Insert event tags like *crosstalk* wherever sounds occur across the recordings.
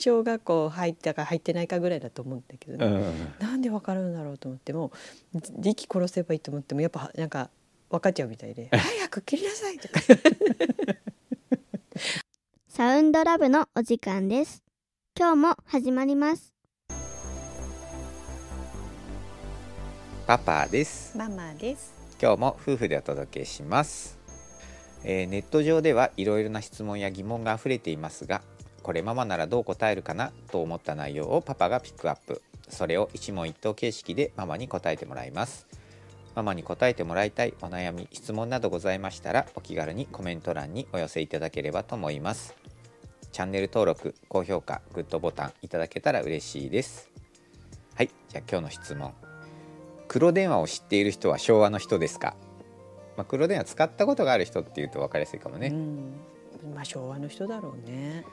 小学校入ったか入ってないかぐらいだと思うんだけどね、うんなんでわかるんだろうと思っても力殺せばいいと思ってもやっぱなんか分かっちゃうみたいで「*laughs* 早く切りなさい」とかサウンドラブのお時間です。今日も始まります。パパですママです。今日も夫婦でお届けします、えーネット上ではいろいろな質問や疑問が溢れていますがこれママならどう答えるかなと思った内容をパパがピックアップ。それを一問一答形式でママに答えてもらいます。ママに答えてもらいたいお悩み質問などございましたらお気軽にコメント欄にお寄せいただければと思います。チャンネル登録高評価グッドボタンいただけたら嬉しいです。はいじゃあ今日の質問。黒電話を知っている人は昭和の人ですか、まあ、黒電話使ったことがある人っていうと分かりやすいかもね、うん、まあ昭和の人だろうね。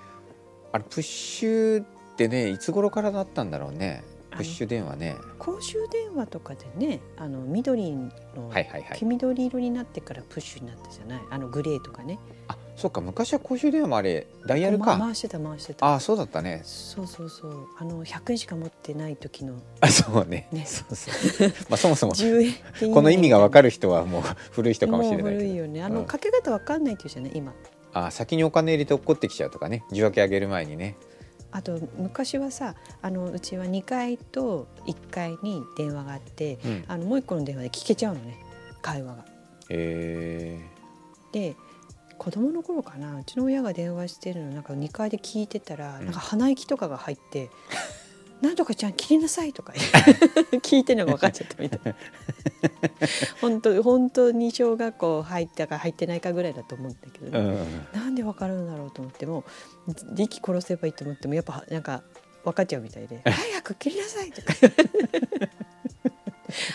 あれプッシュってねいつ頃からなったんだろうね。プッシュ電話ね。公衆電話とかでねあの緑の、はいはいはい。黄緑色になってからプッシュになったじゃない？あのグレーとかね。あそっか。昔は公衆電話もあれダイヤルか、ま回してた回してた。あそうだったね。そうそうそう。あの100円しか持ってない時のあそうね。ね。そうそう。まあそもそも10円っていいね。この意味が分かる人はもう古い人かもしれないけど。古いよね。あの、うん。かけ方わかんないっていうじゃない？今あ先にお金入れて落っこってきちゃうとかね。受話器上げる前にね。あと昔はさあのうちは2階と1階に電話があってうん。あのもう一個の電話で聞けちゃうのね。会話が。えで子供の頃かな。うちの親が電話してるのなんか2階で聞いてたら、うん。なんか鼻息とかが入って「*laughs* なんとかちゃん切りなさい」とか。*laughs* 聞いてるのが分かっちゃったみたい。な本当本当に小学校入ったか入ってないかぐらいだと思うんだけどー、うね、ん。なんで分かるんだろうと思っても力殺せばいいと思ってもやっぱなんか分かっちゃうみたいで *laughs*「早く切りなさい」とか。*laughs*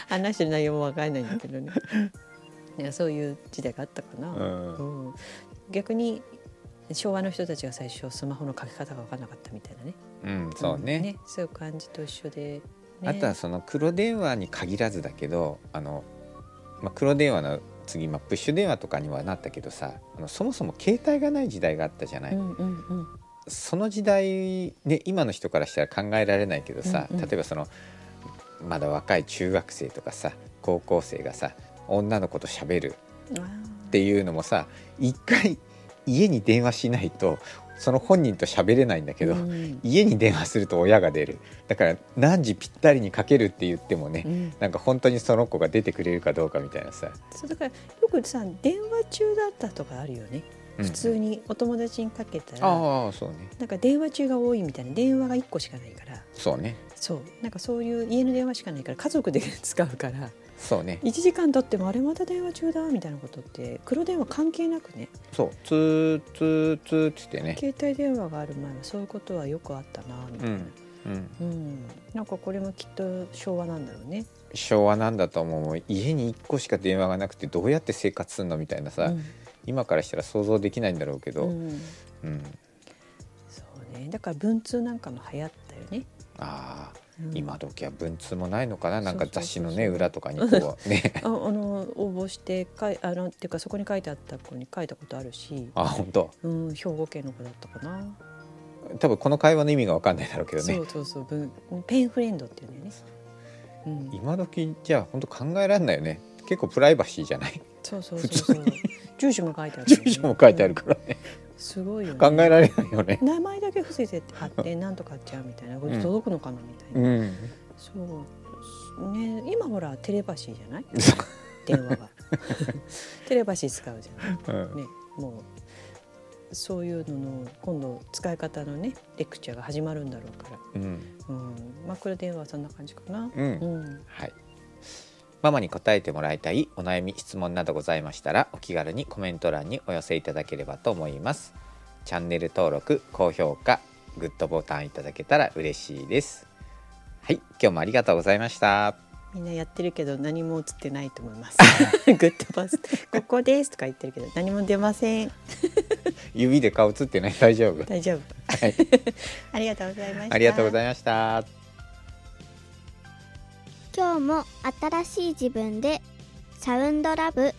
話してる内容も分かんないんだけどね。いやそういう時代があったかな。うん。うん、逆に昭和の人たちが最初スマホのかけ方が分からなかったみたいなね。うん、そうね,、んそういう感じと一緒で、ね、あとはその黒電話に限らずだけどあの、まあ、黒電話の次、まあ、プッシュ電話とかにはなったけどさあのそもそも携帯がない時代があったじゃない、うんうんうん。その時代ね今の人からしたら考えられないけどさ、うんうん。例えばそのまだ若い中学生とかさ高校生がさ女の子と喋るあーっていうのもさ一回家に電話しないとその本人と喋れないんだけど、うん。家に電話すると親が出る。だから何時ぴったりにかけるって言ってもね、うん。なんか本当にその子が出てくれるかどうかみたいなさ、そうだからよくさ電話中だったとかあるよね、うん。普通にお友達にかけたらああそうね。なんか電話中が多いみたいな。電話が1個しかないから。そうね。そう。なんかそういう家の電話しかないから家族で *laughs* 使うからそうね。1時間経ってもあれまた電話中だみたいなことって黒電話関係なくね。そう。ツーツーツーって言ってね。携帯電話がある前はそういうことはよくあったなみたいな、うん。うん。うん。なんかこれもきっと昭和なんだろうね。昭和なんだと思う。家に1個しか電話がなくてどうやって生活するのみたいなさ、うん。今からしたら想像できないんだろうけど、ううん。んそうね。だから文通なんかも流行ったよね。ああ、うん今時は文通もないのかな？なんか雑誌のね裏とかにこう *laughs* ね。ああの応募してかいあのっていうかそこに書いてあった子に書いたことあるし、あ本当？うん兵庫県の子だったかな。多分この会話の意味が分かんないだろうけどね。そうそうそう文ペンフレンドっていうんだよね。うん、今時じゃあ本当考えられないよね。結構プライバシーじゃない？そうそうそうそう。住所も書いてある、住所も書いてあるからね、すごいよね。考えられないよね。名前だけ伏せて貼ってなんとかっちゃうみたいな。これ届くのかなみたいな。うん。そう。ね今ほらテレパシーじゃない？電話が。*laughs* テレパシー使うじゃないうん。ねもうそういうのの今度使い方のねレクチャーが始まるんだろうから、うん。うん、マクロ電話はそんな感じかな。うん。うん、はいママに答えてもらいたいお悩み質問などございましたらお気軽にコメント欄にお寄せいただければと思いますチャンネル登録高評価グッドボタンいただけたら嬉しいですはい今日もありがとうございましたみんなやってるけど何も映ってないと思います。*laughs* グッドバスここですとか言ってるけど何も出ません。*laughs* 指で顔つってない大丈夫大丈夫。はい *laughs* ありがとうございました。ありがとうございました今日も新しい自分でサウンドラブ